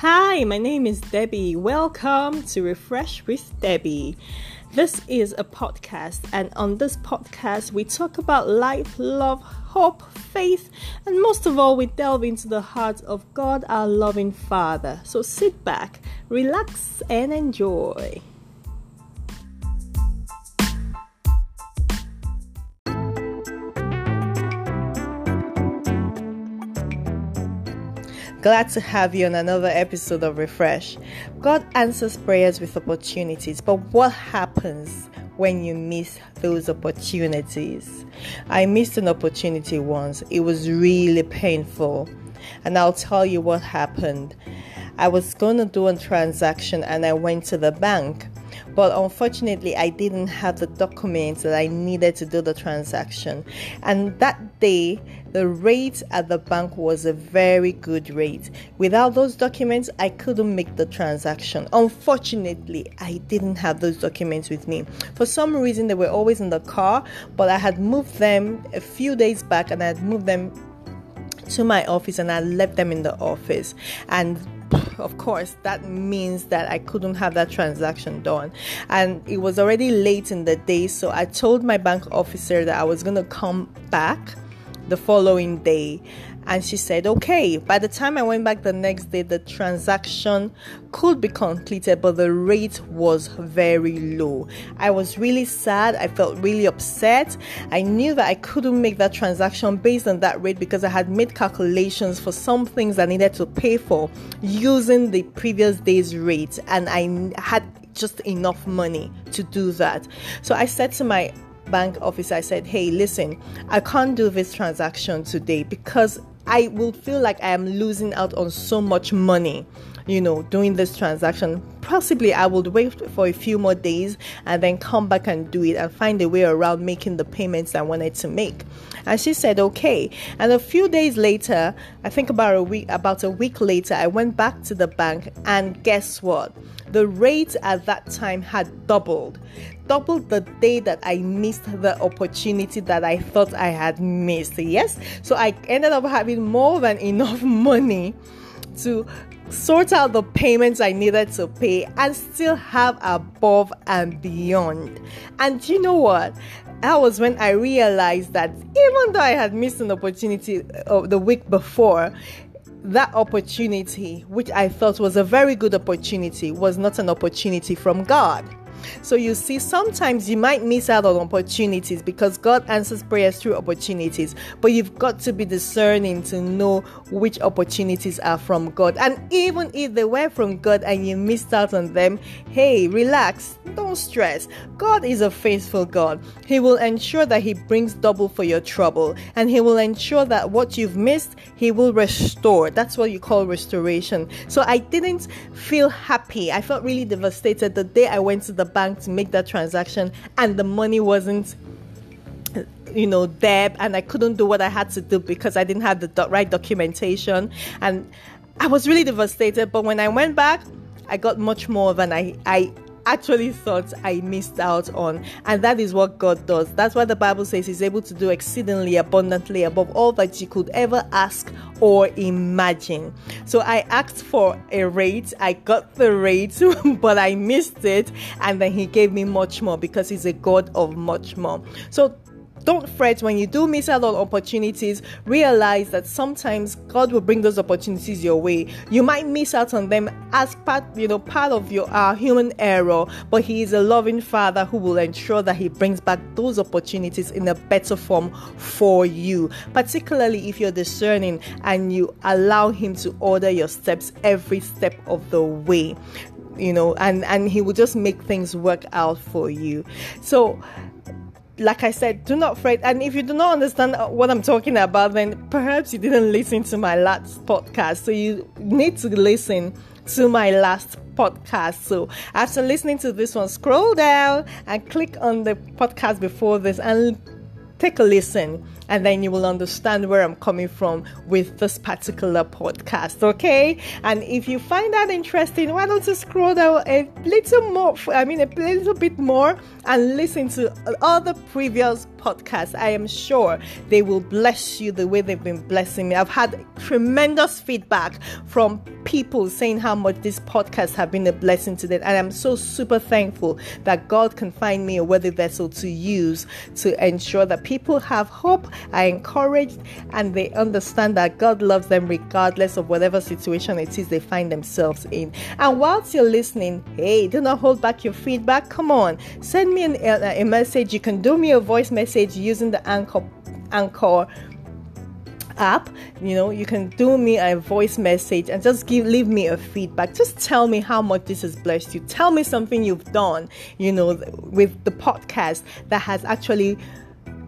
Hi, my name is Debbie. Welcome to Refresh with Debbie. This is a podcast, and on this podcast, we talk about life, love, hope, faith, and most of all, we delve into the heart of God, our loving Father. So sit back, relax, and enjoy. Glad to have you on another episode of Refresh. God answers prayers with opportunities, but what happens when you miss those opportunities? I missed an opportunity once, it was really painful, and I'll tell you what happened. I was going to do a transaction and I went to the bank but unfortunately i didn't have the documents that i needed to do the transaction and that day the rate at the bank was a very good rate. Without those documents i couldn't make the transaction. Unfortunately i didn't have those documents with me. For some reason they were always in the car but i had moved them a few days back and i had moved them to my office and i left them in the office. And of course, that means that I couldn't have that transaction done. And it was already late in the day, so I told my bank officer that I was going to come back the following day. And she said okay by the time i went back the next day the transaction could be completed but the rate was very low. I was really sad. I felt really upset. I knew that i couldn't make that transaction based on that rate because i had made calculations for some things i needed to pay for using the previous day's rate. And i had just enough money to do that. So i said to my bank officer, I said, hey, listen, I can't do this transaction today because I will feel like I am losing out on so much money, you know, doing this transaction. Possibly I would wait for a few more days and then come back and do it and find a way around making the payments I wanted to make. And she said, okay. And a few days later, I think about a week, about a week later, I went back to the bank and guess what? The rate at that time had doubled doubled the day that I missed the opportunity that I thought I had missed. Yes, so I ended up having more than enough money to sort out the payments I needed to pay and still have above and beyond. And you know what? That was when I realized that even though I had missed an opportunity uh, the week before, that opportunity, which I thought was a very good opportunity, was not an opportunity from God. So you see, sometimes you might miss out on opportunities because God answers prayers through opportunities, but you've got to be discerning to know which opportunities are from God. And even if they were from God and you missed out on them, hey, relax, don't stress. God is a faithful God. He will ensure that He brings double for your trouble, and He will ensure that what you've missed, He will restore. That's what you call restoration. So I didn't feel happy. I felt really devastated the day I went to the bank to make that transaction and the money wasn't you know there and i couldn't do what i had to do because i didn't have the do- right documentation. And i was really devastated but when i went back i got much more than i i actually thought I missed out on. And that is what God does. That's why the Bible says He's able to do exceedingly abundantly above all that you could ever ask or imagine. So I asked for a rate, I got the rate, but I missed it. And then He gave me much more because He's a God of much more. So don't fret when you do miss out on opportunities. Realize that sometimes God will bring those opportunities your way. You might miss out on them as part, you know, part of your uh, human error, but He is a loving Father who will ensure that He brings back those opportunities in a better form for you. Particularly if you're discerning and you allow Him to order your steps every step of the way you know and and he will just make things work out for you so like I said, do not fret. And if you do not understand what I'm talking about, then perhaps you didn't listen to my last podcast. So you need to listen to my last podcast. So after listening to this one, scroll down and click on the podcast before this and take a listen and then you will understand where I'm coming from with this particular podcast. Okay, and if you find that interesting, why don't you scroll down a little more? I mean, a little bit more and listen to other previous podcasts. I am sure they will bless you the way they've been blessing me. I've had tremendous feedback from people saying how much these podcasts have been a blessing to them, and I'm so super thankful that God can find me a worthy vessel to use to ensure that people have hope, are encouraged, and they understand that God loves them regardless of whatever situation it is they find themselves in. And whilst you're listening, hey, do not hold back your feedback. Come on, send me an, a, a message. You can do me a voice message using the anchor anchor app you know you can do me a voice message and just give leave me a feedback just tell me how much this has blessed you tell me something you've done you know with the podcast that has actually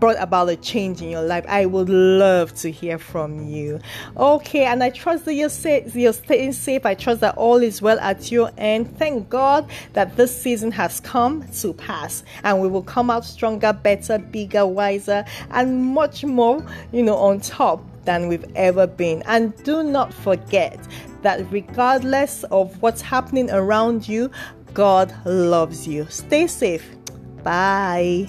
brought about a change in your life. I would love to hear from you. Okay, and I trust that you're, safe, you're staying safe. I trust that all is well at your end. Thank God that this season has come to pass and we will come out stronger, better, bigger, wiser, and much more, you know, on top than we've ever been. And do not forget that regardless of what's happening around you, God loves you. Stay safe. Bye.